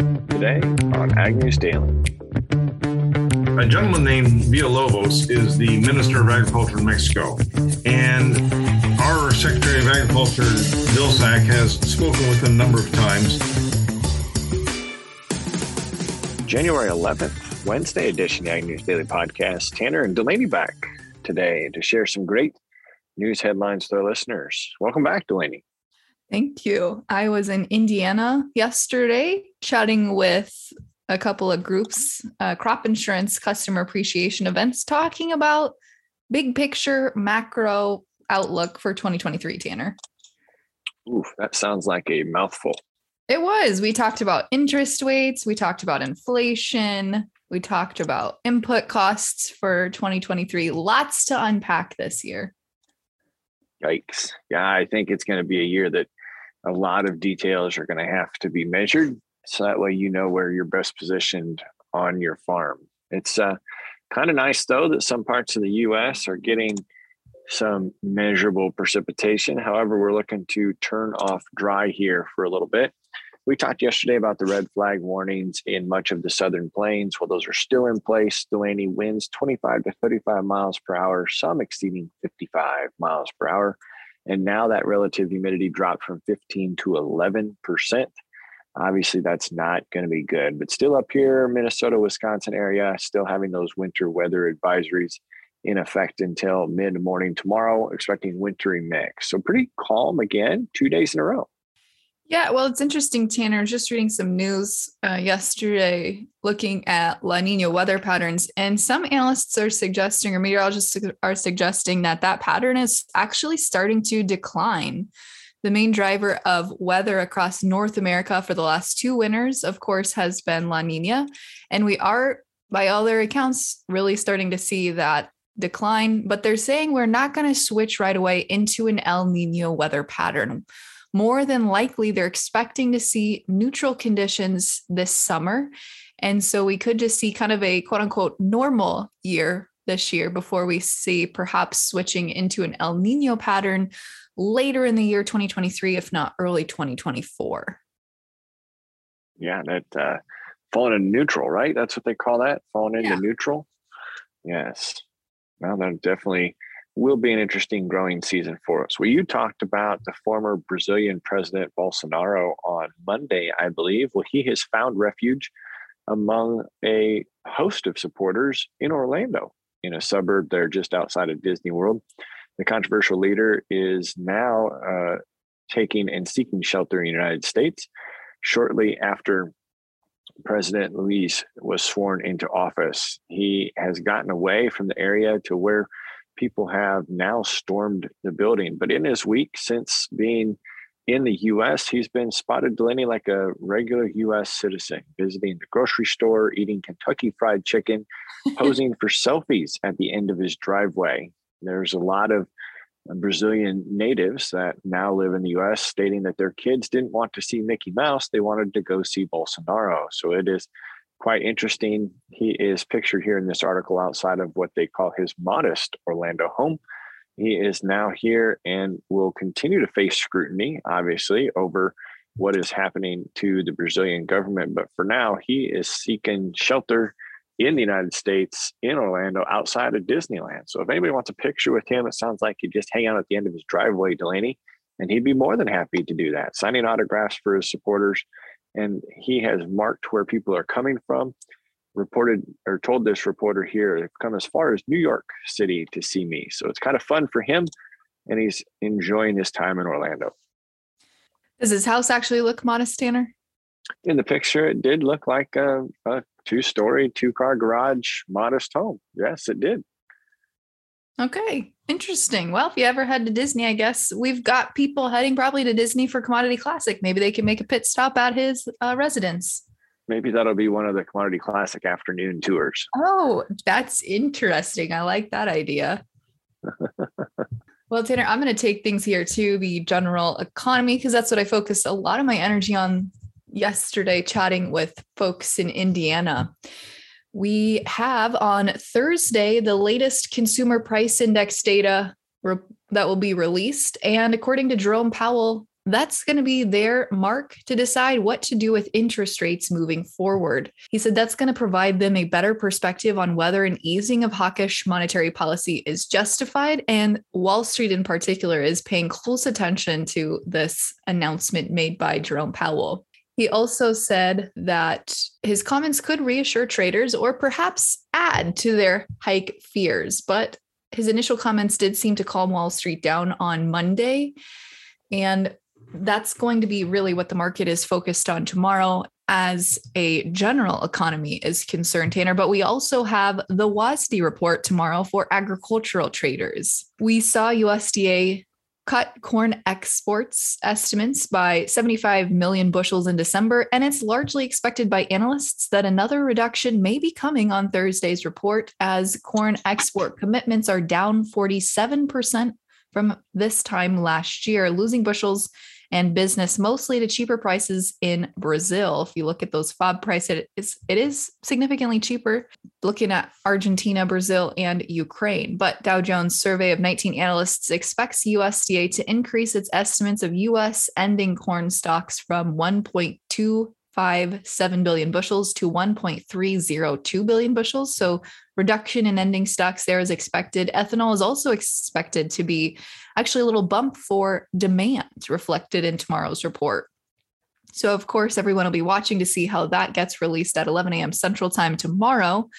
today on Ag News Daily. A gentleman named Villalobos is the Minister of Agriculture in Mexico. And our Secretary of Agriculture, Vilsack, has spoken with him a number of times. January 11th, Wednesday edition of the Ag News Daily Podcast. Tanner and Delaney back today to share some great news headlines to our listeners. Welcome back, Delaney. Thank you. I was in Indiana yesterday chatting with a couple of groups, uh, crop insurance customer appreciation events, talking about big picture macro outlook for 2023, Tanner. Ooh, that sounds like a mouthful. It was. We talked about interest rates, we talked about inflation, we talked about input costs for 2023. Lots to unpack this year. Yikes. Yeah, I think it's going to be a year that a lot of details are going to have to be measured so that way you know where you're best positioned on your farm. It's uh, kind of nice though that some parts of the US are getting some measurable precipitation. However, we're looking to turn off dry here for a little bit. We talked yesterday about the red flag warnings in much of the southern plains. Well, those are still in place. Delaney winds 25 to 35 miles per hour, some exceeding 55 miles per hour. And now that relative humidity dropped from 15 to 11%. Obviously, that's not going to be good, but still up here, Minnesota, Wisconsin area, still having those winter weather advisories in effect until mid morning tomorrow, expecting wintry mix. So pretty calm again, two days in a row. Yeah, well, it's interesting, Tanner. Just reading some news uh, yesterday looking at La Nina weather patterns, and some analysts are suggesting, or meteorologists are suggesting, that that pattern is actually starting to decline. The main driver of weather across North America for the last two winters, of course, has been La Nina. And we are, by all their accounts, really starting to see that decline. But they're saying we're not going to switch right away into an El Nino weather pattern more than likely they're expecting to see neutral conditions this summer. And so we could just see kind of a quote unquote normal year this year before we see perhaps switching into an El Nino pattern later in the year 2023, if not early 2024. Yeah, that uh, falling into neutral, right? That's what they call that, falling into yeah. neutral. Yes. Well, that definitely will be an interesting growing season for us. Well, you talked about the former Brazilian president Bolsonaro on Monday, I believe. Well, he has found refuge among a host of supporters in Orlando, in a suburb there just outside of Disney World. The controversial leader is now uh, taking and seeking shelter in the United States shortly after President Luiz was sworn into office. He has gotten away from the area to where people have now stormed the building. But in his week since being in the US, he's been spotted Delaney like a regular US citizen, visiting the grocery store, eating Kentucky fried chicken, posing for selfies at the end of his driveway. There's a lot of Brazilian natives that now live in the US stating that their kids didn't want to see Mickey Mouse, they wanted to go see Bolsonaro. So it is quite interesting. He is pictured here in this article outside of what they call his modest Orlando home. He is now here and will continue to face scrutiny, obviously, over what is happening to the Brazilian government. But for now, he is seeking shelter in the United States, in Orlando, outside of Disneyland. So if anybody wants a picture with him, it sounds like he'd just hang out at the end of his driveway, Delaney, and he'd be more than happy to do that, signing autographs for his supporters and he has marked where people are coming from reported or told this reporter here they've come as far as new york city to see me. So it's kind of fun for him and he's enjoying his time in orlando. Does his house actually look modest tanner? In the picture it did look like a, a two story two car garage modest home. Yes it did Okay, interesting. Well, if you ever head to Disney, I guess we've got people heading probably to Disney for Commodity Classic. Maybe they can make a pit stop at his uh, residence. Maybe that'll be one of the Commodity Classic afternoon tours. Oh, that's interesting. I like that idea. well, Tanner, I'm going to take things here to the general economy because that's what I focused a lot of my energy on yesterday, chatting with folks in Indiana. We have on Thursday the latest consumer price index data re- that will be released. And according to Jerome Powell, that's going to be their mark to decide what to do with interest rates moving forward. He said that's going to provide them a better perspective on whether an easing of hawkish monetary policy is justified. And Wall Street, in particular, is paying close attention to this announcement made by Jerome Powell. He also said that his comments could reassure traders or perhaps add to their hike fears, but his initial comments did seem to calm Wall Street down on Monday. And that's going to be really what the market is focused on tomorrow as a general economy is concerned, Tanner. But we also have the WASDE report tomorrow for agricultural traders. We saw USDA cut corn exports estimates by 75 million bushels in December, and it's largely expected by analysts that another reduction may be coming on Thursday's report as corn export commitments are down 47% from this time last year, losing bushels and business mostly to cheaper prices in Brazil. If you look at those FOB price, it is it is significantly cheaper looking at Argentina, Brazil, and Ukraine. But Dow Jones survey of 19 analysts expects USDA to increase its estimates of US ending corn stocks from 1.2 1.57 billion bushels to 1.302 billion bushels. So reduction in ending stocks there is expected. Ethanol is also expected to be actually a little bump for demand reflected in tomorrow's report. So, of course, everyone will be watching to see how that gets released at 11 a.m. Central Time tomorrow.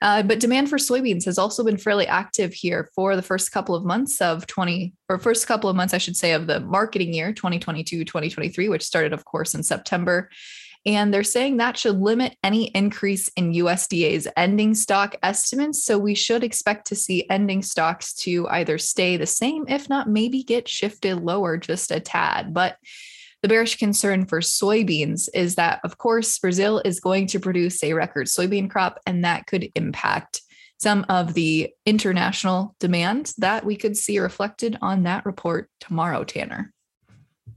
Uh, but demand for soybeans has also been fairly active here for the first couple of months of 20, or first couple of months, I should say, of the marketing year 2022 2023, which started, of course, in September. And they're saying that should limit any increase in USDA's ending stock estimates. So we should expect to see ending stocks to either stay the same, if not maybe get shifted lower just a tad. But the bearish concern for soybeans is that, of course, Brazil is going to produce a record soybean crop, and that could impact some of the international demand that we could see reflected on that report tomorrow, Tanner.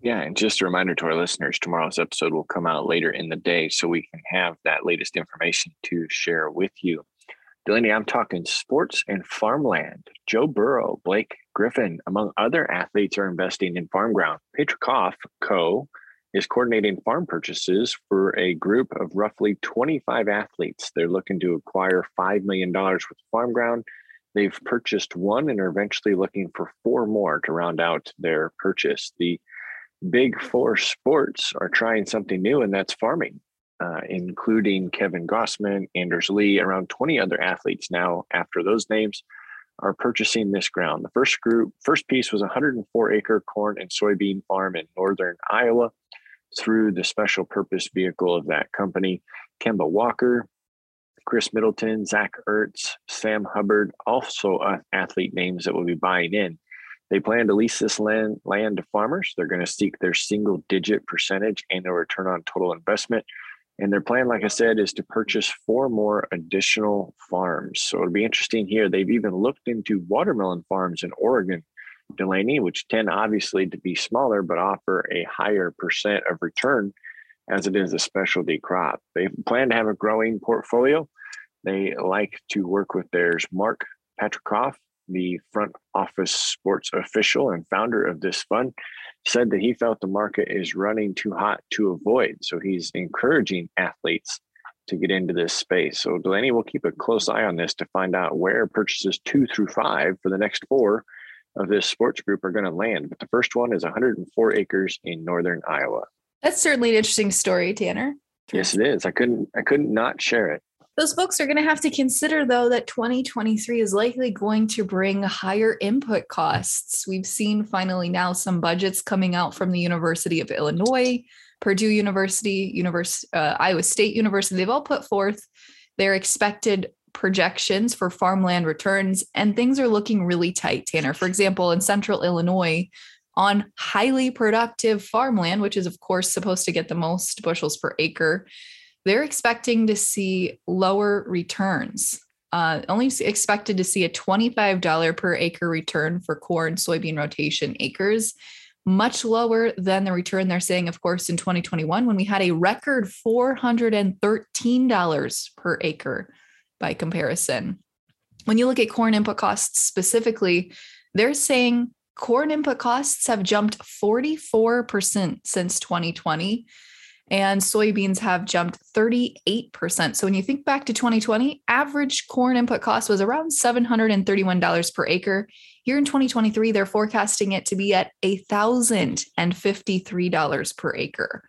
Yeah, and just a reminder to our listeners tomorrow's episode will come out later in the day so we can have that latest information to share with you. Delaney, I'm talking sports and farmland. Joe Burrow, Blake Griffin, among other athletes, are investing in farm ground. Patricof Co. is coordinating farm purchases for a group of roughly 25 athletes. They're looking to acquire $5 million worth of farm ground. They've purchased one and are eventually looking for four more to round out their purchase. The big four sports are trying something new, and that's farming, uh, including Kevin Gausman, Anders Lee, around 20 other athletes now after those names are purchasing this ground. The first group, first piece was 104 acre corn and soybean farm in northern Iowa through the special purpose vehicle of that company. Kemba Walker, Khris Middleton, Zach Ertz, Sam Hubbard, also uh, athlete names that will be buying in. They plan to lease this land, land to farmers. They're going to seek their single digit percentage annual return on total investment. And their plan, like I said, is to purchase four more additional farms. So it'll be interesting here. They've even looked into watermelon farms in Oregon, Delaney, which tend obviously to be smaller but offer a higher percent of return as it is a specialty crop. They plan to have a growing portfolio. They like to work with theirs. Mark Patricof the front office sports official and founder of this fund, said that he felt the market is running too hot to avoid. So he's encouraging athletes to get into this space. So Delaney will keep a close eye on this to find out where purchases two through five for the next four of this sports group are going to land. But the first one is 104 acres in northern Iowa. That's certainly an interesting story, Tanner. Yes, it is. I couldn't I couldn't not share it. Those folks are going to have to consider, though, that 2023 is likely going to bring higher input costs. We've seen finally now some budgets coming out from the University of Illinois, Purdue University, Univers- uh, Iowa State University. They've all put forth their expected projections for farmland returns, and things are looking really tight, Tanner. For example, in central Illinois, on highly productive farmland, which is, of course, supposed to get the most bushels per acre, they're expecting to see lower returns. Uh, only expected to see a $25 per acre return for corn soybean rotation acres, much lower than the return they're saying, of course, in 2021 when we had a record $413 per acre by comparison. When you look at corn input costs specifically, they're saying corn input costs have jumped 44% since 2020 and soybeans have jumped 38%. So when you think back to 2020, average corn input cost was around $731 per acre. Here in 2023, they're forecasting it to be at $1,053 per acre.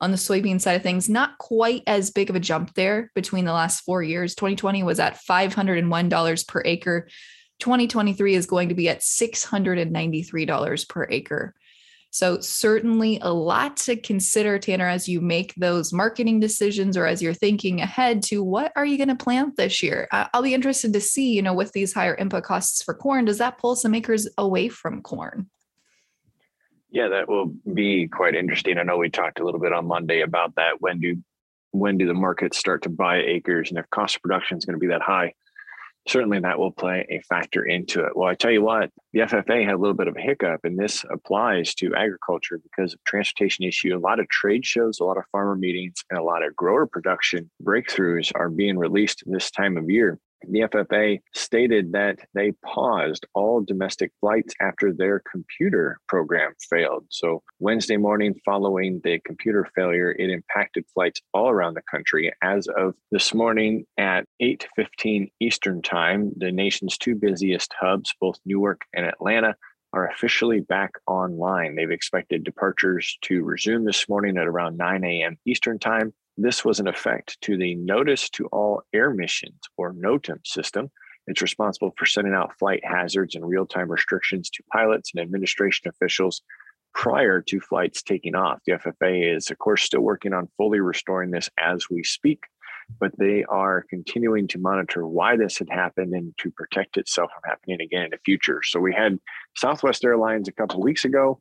On the soybean side of things, not quite as big of a jump there between the last four years. 2020 was at $501 per acre. 2023 is going to be at $693 per acre. So, certainly a lot to consider, Tanner, as you make those marketing decisions or as you're thinking ahead to what are you going to plant this year? I'll be interested to see, you know, with these higher input costs for corn, does that pull some acres away from corn? Yeah, that will be quite interesting. I know we talked a little bit on Monday about that. When do when do the markets start to buy acres and if cost of production is going to be that high? Certainly that will play a factor into it. Well, I tell you what, the FFA had a little bit of a hiccup, and this applies to agriculture because of transportation issue. A lot of trade shows, a lot of farmer meetings, and a lot of grower production breakthroughs are being released this time of year the FFA stated that they paused all domestic flights after their computer program failed. So, Wednesday morning, following the computer failure, it impacted flights all around the country. As of this morning at 8:15 Eastern Time, the nation's two busiest hubs, both Newark and Atlanta, are officially back online. They've expected departures to resume this morning at around 9 a.m. Eastern Time this was an effect to the Notice to All Air Missions, or NOTAM system. It's responsible for sending out flight hazards and real time restrictions to pilots and administration officials prior to flights taking off. The FFA is, of course, still working on fully restoring this as we speak, but they are continuing to monitor why this had happened and to protect itself from happening again in the future. So we had Southwest Airlines a couple weeks ago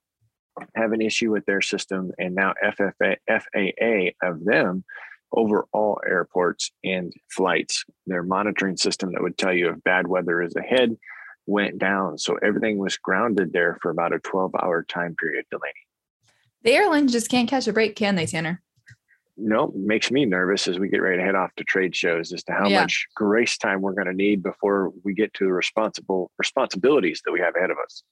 have an issue with their system, and now FFA, FAA of them over all airports and flights. Their monitoring system that would tell you if bad weather is ahead went down. So everything was grounded there for about a 12 hour time period, Delaney. The airlines just can't catch a break, can they, Tanner? No, makes me nervous as we get ready to head off to trade shows as to how yeah. much grace time we're going to need before we get to the responsible responsibilities that we have ahead of us.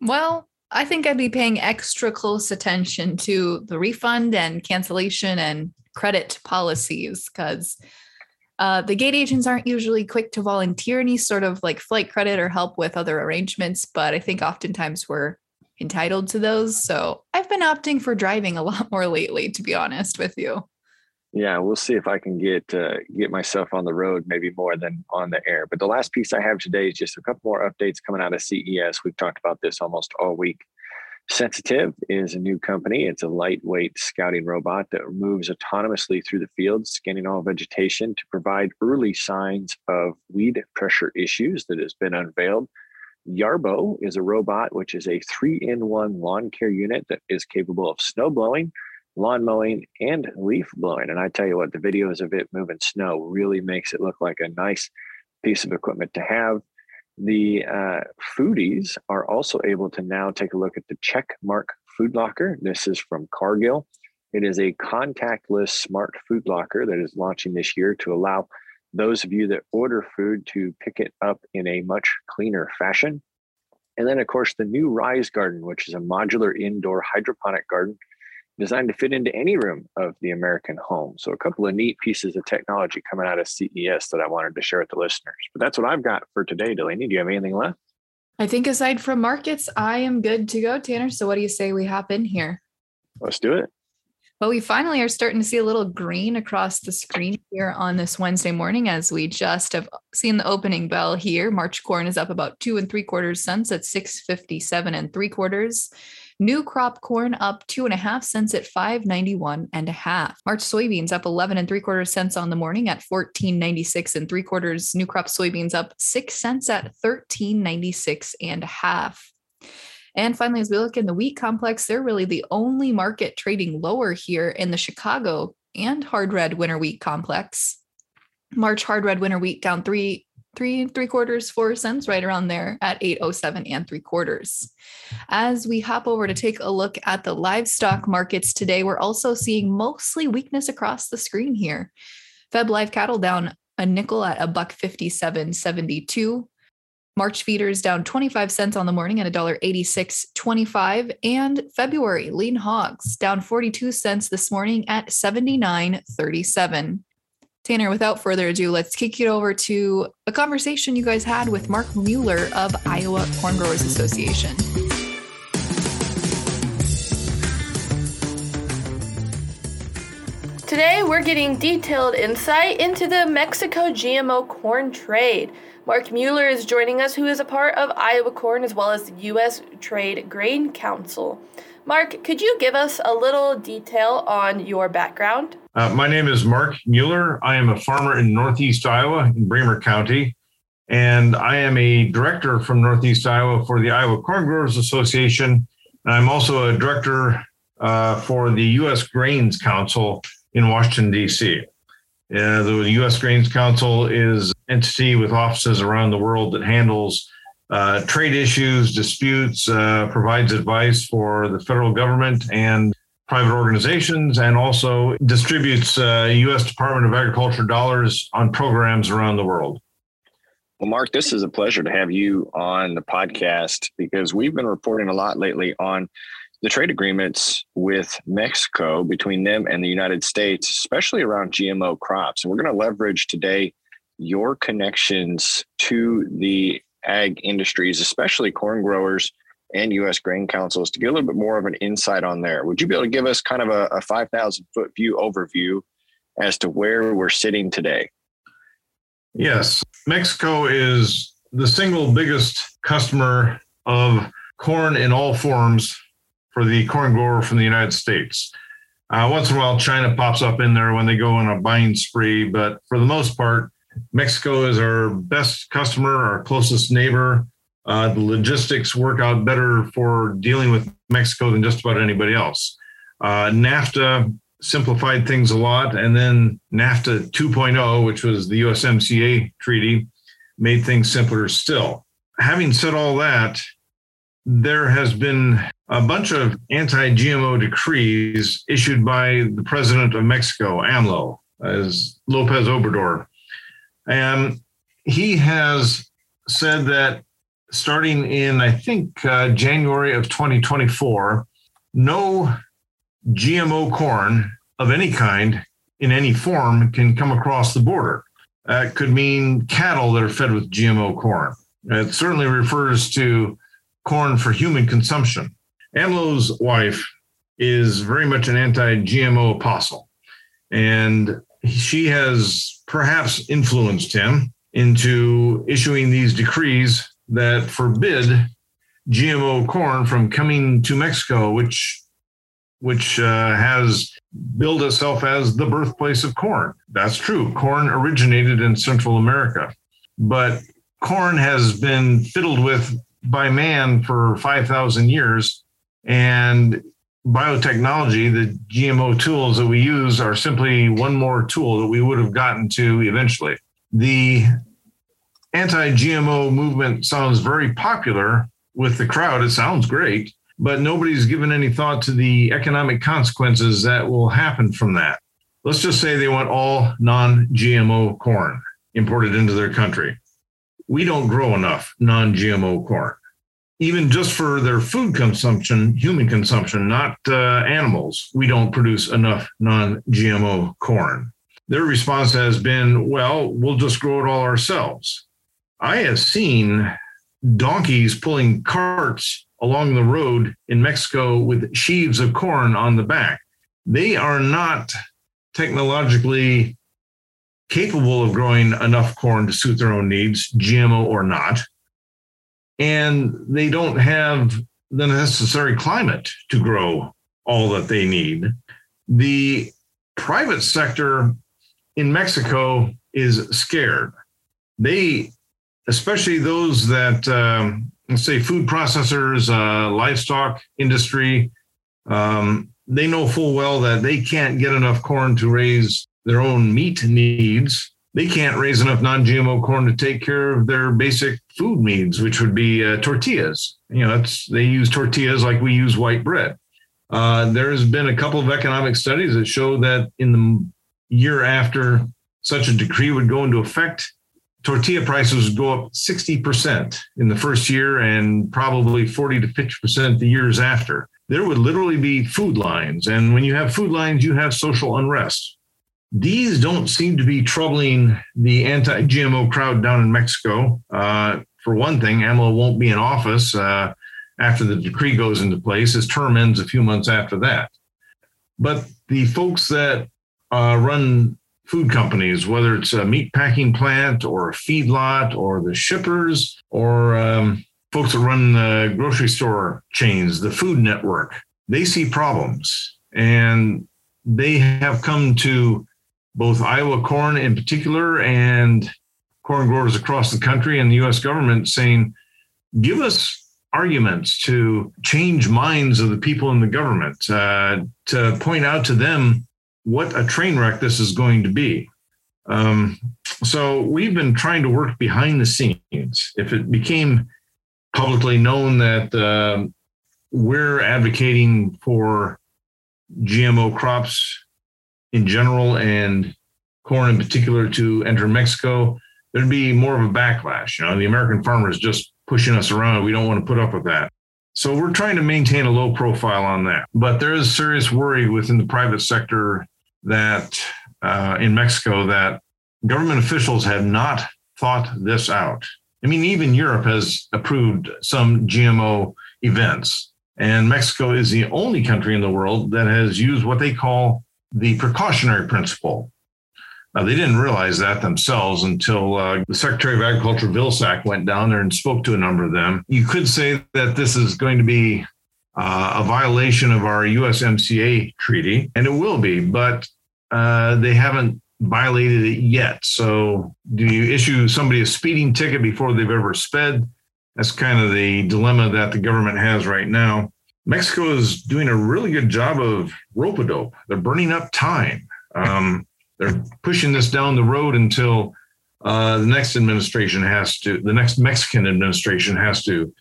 Well, I think I'd be paying extra close attention to the refund and cancellation and credit policies because uh, the gate agents aren't usually quick to volunteer any sort of like flight credit or help with other arrangements, but I think oftentimes we're entitled to those. So I've been opting for driving a lot more lately, to be honest with you yeah, we'll see if I can get uh, get myself on the road, maybe more than on the air. But the last piece I have today is just a couple more updates coming out of CES. We've talked about this almost all week. Sensitive is a new company. It's a lightweight scouting robot that moves autonomously through the field, scanning all vegetation to provide early signs of weed pressure issues that has been unveiled. Yarbo is a robot, which is a three in one lawn care unit that is capable of snow blowing lawn mowing and leaf blowing. And I tell you what, the videos of it moving snow really makes it look like a nice piece of equipment to have. The uh, foodies are also able to now take a look at the check mark food locker. This is from Cargill. It is a contactless smart food locker that is launching this year to allow those of you that order food to pick it up in a much cleaner fashion. And then, of course, the new Rise Garden, which is a modular indoor hydroponic garden designed to fit into any room of the American home. So, a couple of neat pieces of technology coming out of CES that I wanted to share with the listeners. But that's what I've got for today, Delaney. Do you have anything left? I think aside from markets, I am good to go, Tanner. So, what do you say we hop in here? Let's do it. Well, we finally are starting to see a little green across the screen here on this Wednesday morning as we just have seen the opening bell here. March corn is up about two and three quarters cents at 657 and three quarters. New crop corn up two and a half cents at 591 and a half. March soybeans up 11 and three quarters cents on the morning at 1496 and three quarters. New crop soybeans up six cents at 1396 and a half. And finally, as we look in the wheat complex, they're really the only market trading lower here in the Chicago and hard red winter wheat complex. March hard red winter wheat down three three three quarters four cents right around there at 807 and three quarters. As we hop over to take a look at the livestock markets today we're also seeing mostly weakness across the screen here. Feb live cattle down a nickel at a buck 57.72 March feeders down 25 cents on the morning at $1.8625. And February lean hogs down 42 cents this morning at 79.37. Tanner, without further ado, let's kick it over to a conversation you guys had with Mark Mueller of Iowa Corn Growers Association. Today, we're getting detailed insight into the Mexico GMO corn trade. Mark Mueller is joining us, who is a part of Iowa Corn as well as the U.S. Trade Grain Council. Mark, could you give us a little detail on your background? Uh, my name is Mark Mueller. I am a farmer in Northeast Iowa in Bremer County, and I am a director from Northeast Iowa for the Iowa Corn Growers Association. And I'm also a director uh, for the U.S. Grains Council in Washington, D.C. Uh, the U.S. Grains Council is entity with offices around the world that handles uh, trade issues, disputes, uh, provides advice for the federal government and private organizations, and also distributes U.S. Uh, Department of Agriculture dollars on programs around the world. Well, Mark, this is a pleasure to have you on the podcast because we've been reporting a lot lately on the trade agreements with Mexico between them and the United States, especially around GMO crops. And we're going to leverage today your connections to the ag industries, especially corn growers and U.S. grain councils, to get a little bit more of an insight on there. Would you be able to give us kind of a, a 5,000 foot view overview as to where we're sitting today? Yes. Mexico is the single biggest customer of corn in all forms for the corn grower from the United States. Uh, once in a while, China pops up in there when they go on a buying spree, but for the most part, Mexico is our best customer, our closest neighbor. Uh, the logistics work out better for dealing with Mexico than just about anybody else. Uh, NAFTA simplified things a lot, and then NAFTA 2.0, which was the USMCA treaty, made things simpler still. Having said all that, there has been a bunch of anti GMO decrees issued by the president of Mexico, AMLO, as Lopez Obrador. And he has said that starting in, I think, uh, January of 2024, no GMO corn of any kind in any form can come across the border. That could mean cattle that are fed with GMO corn. It certainly refers to corn for human consumption. AMLO's wife is very much an anti GMO apostle. And she has perhaps influenced him into issuing these decrees that forbid GMO corn from coming to Mexico, which which uh, has billed itself as the birthplace of corn. That's true. Corn originated in Central America, but corn has been fiddled with by man for 5,000 years and biotechnology, the GMO tools that we use are simply one more tool that we would have gotten to eventually. The anti GMO movement sounds very popular with the crowd. It sounds great, but nobody's given any thought to the economic consequences that will happen from that. Let's just say they want all non GMO corn imported into their country. We don't grow enough non GMO corn even just for their food consumption, human consumption, not uh, animals, we don't produce enough non GMO corn. Their response has been, well, we'll just grow it all ourselves. I have seen donkeys pulling carts along the road in Mexico with sheaves of corn on the back. They are not technologically capable of growing enough corn to suit their own needs, GMO or not and they don't have the necessary climate to grow all that they need. The private sector in Mexico is scared. They, especially those that, um, let's say, food processors, uh, livestock industry, um, they know full well that they can't get enough corn to raise their own meat needs they can't raise enough non-GMO corn to take care of their basic food needs, which would be uh, tortillas. You know, they use tortillas like we use white bread. Uh, there's been a couple of economic studies that show that in the year after such a decree would go into effect, tortilla prices go up 60% in the first year and probably 40 to 50% the years after. There would literally be food lines. And when you have food lines, you have social unrest. These don't seem to be troubling the anti GMO crowd down in Mexico. Uh, for one thing, AMLO won't be in office uh, after the decree goes into place. His term ends a few months after that. But the folks that uh, run food companies, whether it's a meat packing plant or a feedlot or the shippers or um, folks that run the grocery store chains, the food network, they see problems and they have come to both Iowa corn in particular and corn growers across the country and the US government saying, give us arguments to change minds of the people in the government, uh, to point out to them what a train wreck this is going to be. Um, so we've been trying to work behind the scenes. If it became publicly known that uh, we're advocating for GMO crops in general and corn in particular to enter Mexico, there'd be more of a backlash. You know, the American farmers just pushing us around. We don't want to put up with that. So we're trying to maintain a low profile on that. But there is serious worry within the private sector that uh, in Mexico that government officials have not thought this out. I mean, even Europe has approved some GMO events, and Mexico is the only country in the world that has used what they call the precautionary principle. They didn't realize that themselves until uh, the Secretary of Agriculture, Vilsack, went down there and spoke to a number of them. You could say that this is going to be uh, a violation of our USMCA treaty, and it will be, but uh, they haven't violated it yet. So, do you issue somebody a speeding ticket before they've ever sped? That's kind of the dilemma that the government has right now. Mexico is doing a really good job of rope a dope. They're burning up time. Um, they're pushing this down the road until uh, the next administration has to, the next Mexican administration has to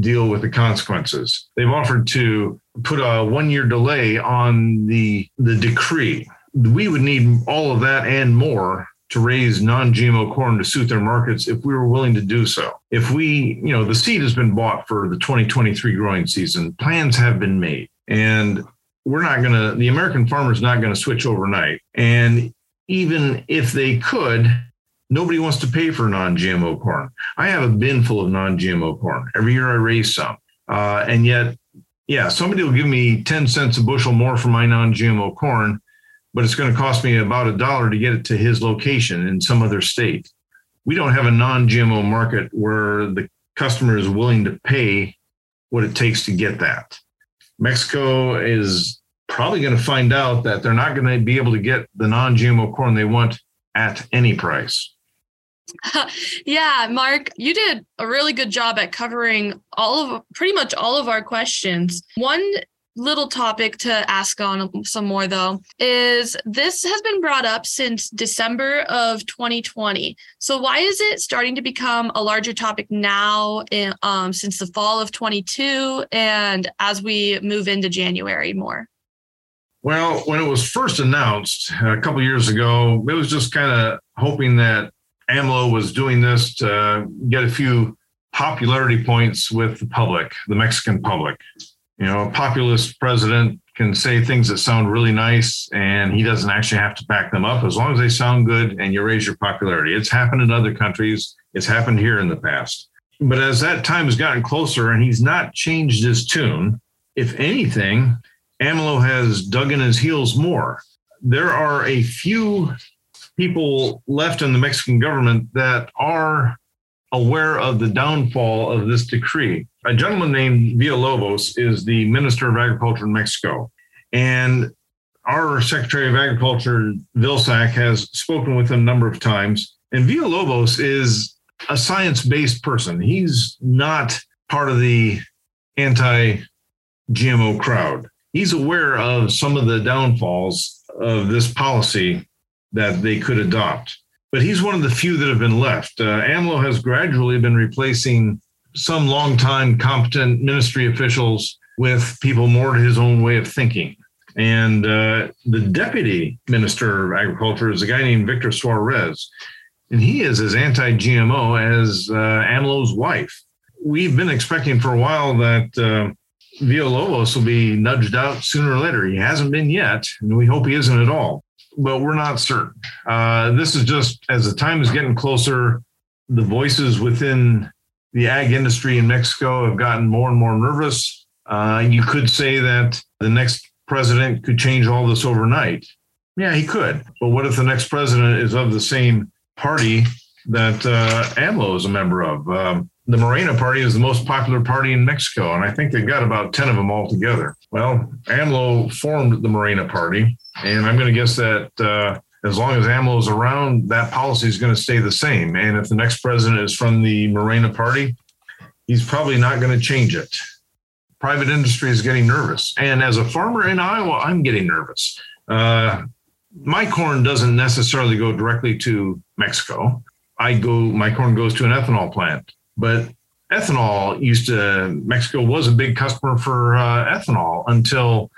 deal with the consequences. They've offered to put a one year delay on the, the decree. We would need all of that and more to raise non-GMO corn to suit their markets if we were willing to do so. If we, you know, the seed has been bought for the 2023 growing season, plans have been made. And we're not going to, the American farmer is not going to switch overnight. And even if they could, nobody wants to pay for non-GMO corn. I have a bin full of non-GMO corn. Every year I raise some. Uh, and yet, yeah, somebody will give me 10 cents a bushel more for my non-GMO corn, but it's going to cost me about a dollar to get it to his location in some other state. We don't have a non-GMO market where the customer is willing to pay what it takes to get that. Mexico is probably going to find out that they're not going to be able to get the non GMO corn they want at any price. yeah, Mark, you did a really good job at covering all of pretty much all of our questions. One little topic to ask on some more though is this has been brought up since December of 2020. So why is it starting to become a larger topic now in, um, since the fall of 22 and as we move into January more? Well, when it was first announced a couple years ago, it was just kind of hoping that AMLO was doing this to get a few popularity points with the public, the Mexican public. You know, a populist president can say things that sound really nice and he doesn't actually have to back them up as long as they sound good and you raise your popularity. It's happened in other countries, it's happened here in the past. But as that time has gotten closer and he's not changed his tune, if anything, AMLO has dug in his heels more. There are a few people left in the Mexican government that are aware of the downfall of this decree. A gentleman named Villalobos is the Minister of Agriculture in Mexico. And our Secretary of Agriculture, Vilsack, has spoken with him a number of times. And Villalobos is a science based person. He's not part of the anti GMO crowd he's aware of some of the downfalls of this policy that they could adopt. But he's one of the few that have been left. Uh, AMLO has gradually been replacing some longtime competent ministry officials with people more to his own way of thinking. And uh, the deputy minister of agriculture is a guy named Victor Suarez. and he is as anti-GMO as uh, AMLO's wife. We've been expecting for a while that uh, will be nudged out sooner or later. He hasn't been yet, and we hope he isn't at all. But we're not certain. Uh, this is just as the time is getting closer, the voices within the ag industry in Mexico have gotten more and more nervous. Uh, you could say that the next president could change all this overnight. Yeah, he could. But what if the next president is of the same party that uh, AMLO is a member of? Um, the Morena Party is the most popular party in Mexico, and I think they've got about 10 of them all together. Well, AMLO formed the Morena Party, and I'm going to guess that uh, as long as AMLO is around, that policy is going to stay the same. And if the next president is from the Morena Party, he's probably not going to change it. Private industry is getting nervous. And as a farmer in Iowa, I'm getting nervous. Uh, my corn doesn't necessarily go directly to Mexico. I go, my corn goes to an ethanol plant but ethanol used to, Mexico was a big customer for uh, ethanol until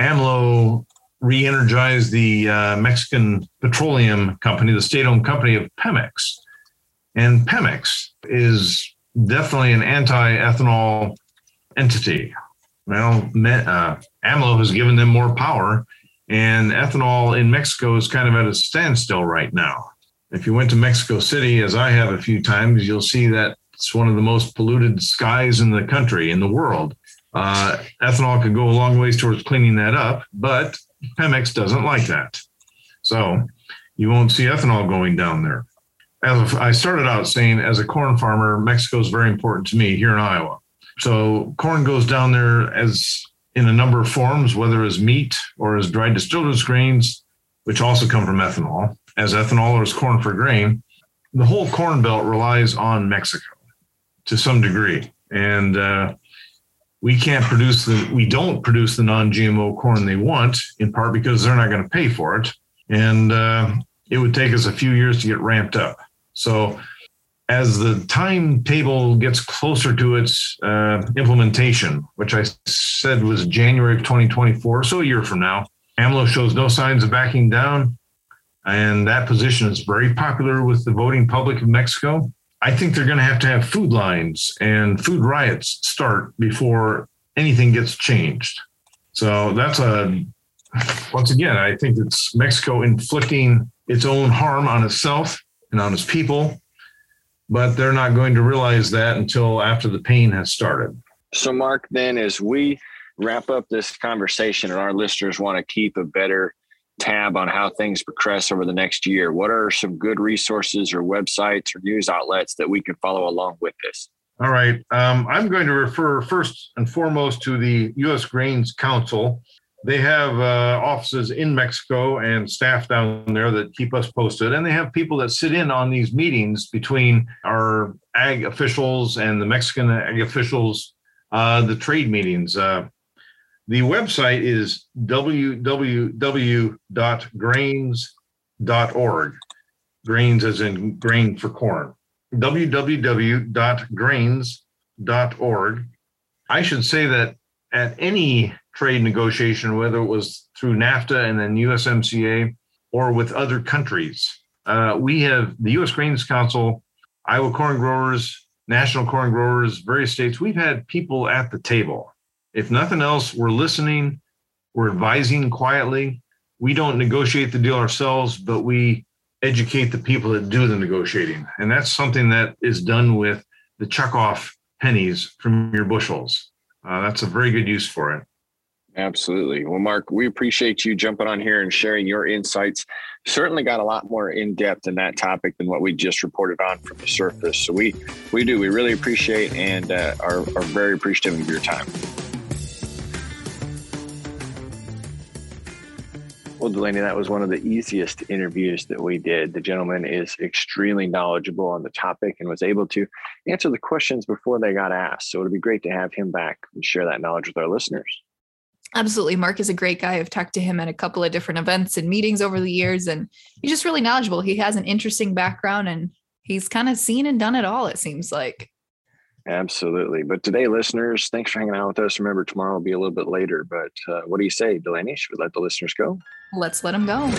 AMLO re energized the uh, Mexican petroleum company, the state owned company of Pemex. And Pemex is definitely an anti ethanol entity. Well, uh, AMLO has given them more power, and ethanol in Mexico is kind of at a standstill right now. If you went to Mexico City, as I have a few times, you'll see that it's one of the most polluted skies in the country, in the world. Uh, ethanol could go a long ways towards cleaning that up, but Pemex doesn't like that. So you won't see ethanol going down there. As I started out saying, as a corn farmer, Mexico is very important to me here in Iowa. So corn goes down there as in a number of forms, whether as meat or as dried distillers grains, which also come from ethanol, as ethanol or as corn for grain. The whole corn belt relies on Mexico to some degree. And uh, we can't produce the, we don't produce the non GMO corn they want, in part because they're not going to pay for it. And uh, it would take us a few years to get ramped up. So, as the timetable gets closer to its uh, implementation, which I said was January of 2024, so a year from now, AMLO shows no signs of backing down. And that position is very popular with the voting public of Mexico. I think they're going to have to have food lines and food riots start before anything gets changed. So that's a, once again, I think it's Mexico inflicting its own harm on itself and on its people, but they're not going to realize that until after the pain has started. So, Mark, then as we wrap up this conversation and our listeners want to keep a better tab on how things progress over the next year, what are some good resources or websites or news outlets that we can follow along with this? All right. Um, I'm going to refer first and foremost to the U.S. Grains Council. They have uh, offices in Mexico and staff down there that keep us posted. And they have people that sit in on these meetings between our ag officials and the Mexican ag officials, uh, the trade meetings. Uh, the website is www.grains.org. Grains as in grain for corn. www.grains.org. I should say that at any trade negotiation, whether it was through NAFTA and then USMCA or with other countries, uh, we have the U.S. Grains Council, Iowa corn growers, national corn growers, various states. We've had people at the table if nothing else, we're listening, we're advising quietly. We don't negotiate the deal ourselves, but we educate the people that do the negotiating. And that's something that is done with the checkoff pennies from your bushels. Uh, that's a very good use for it. Absolutely. Well, Mark, we appreciate you jumping on here and sharing your insights. Certainly got a lot more in depth in that topic than what we just reported on from the surface. So we we do. We really appreciate and uh, are, are very appreciative of your time. Well, Delaney, that was one of the easiest interviews that we did. The gentleman is extremely knowledgeable on the topic and was able to answer the questions before they got asked. So it'd be great to have him back and share that knowledge with our listeners. Absolutely. Mark is a great guy. I've talked to him at a couple of different events and meetings over the years, and he's just really knowledgeable. He has an interesting background and he's kind of seen and done it all, it seems like. Absolutely. But today, listeners, thanks for hanging out with us. Remember, tomorrow will be a little bit later. But uh, what do you say, Delaney? Should we let the listeners go? Let's let him go.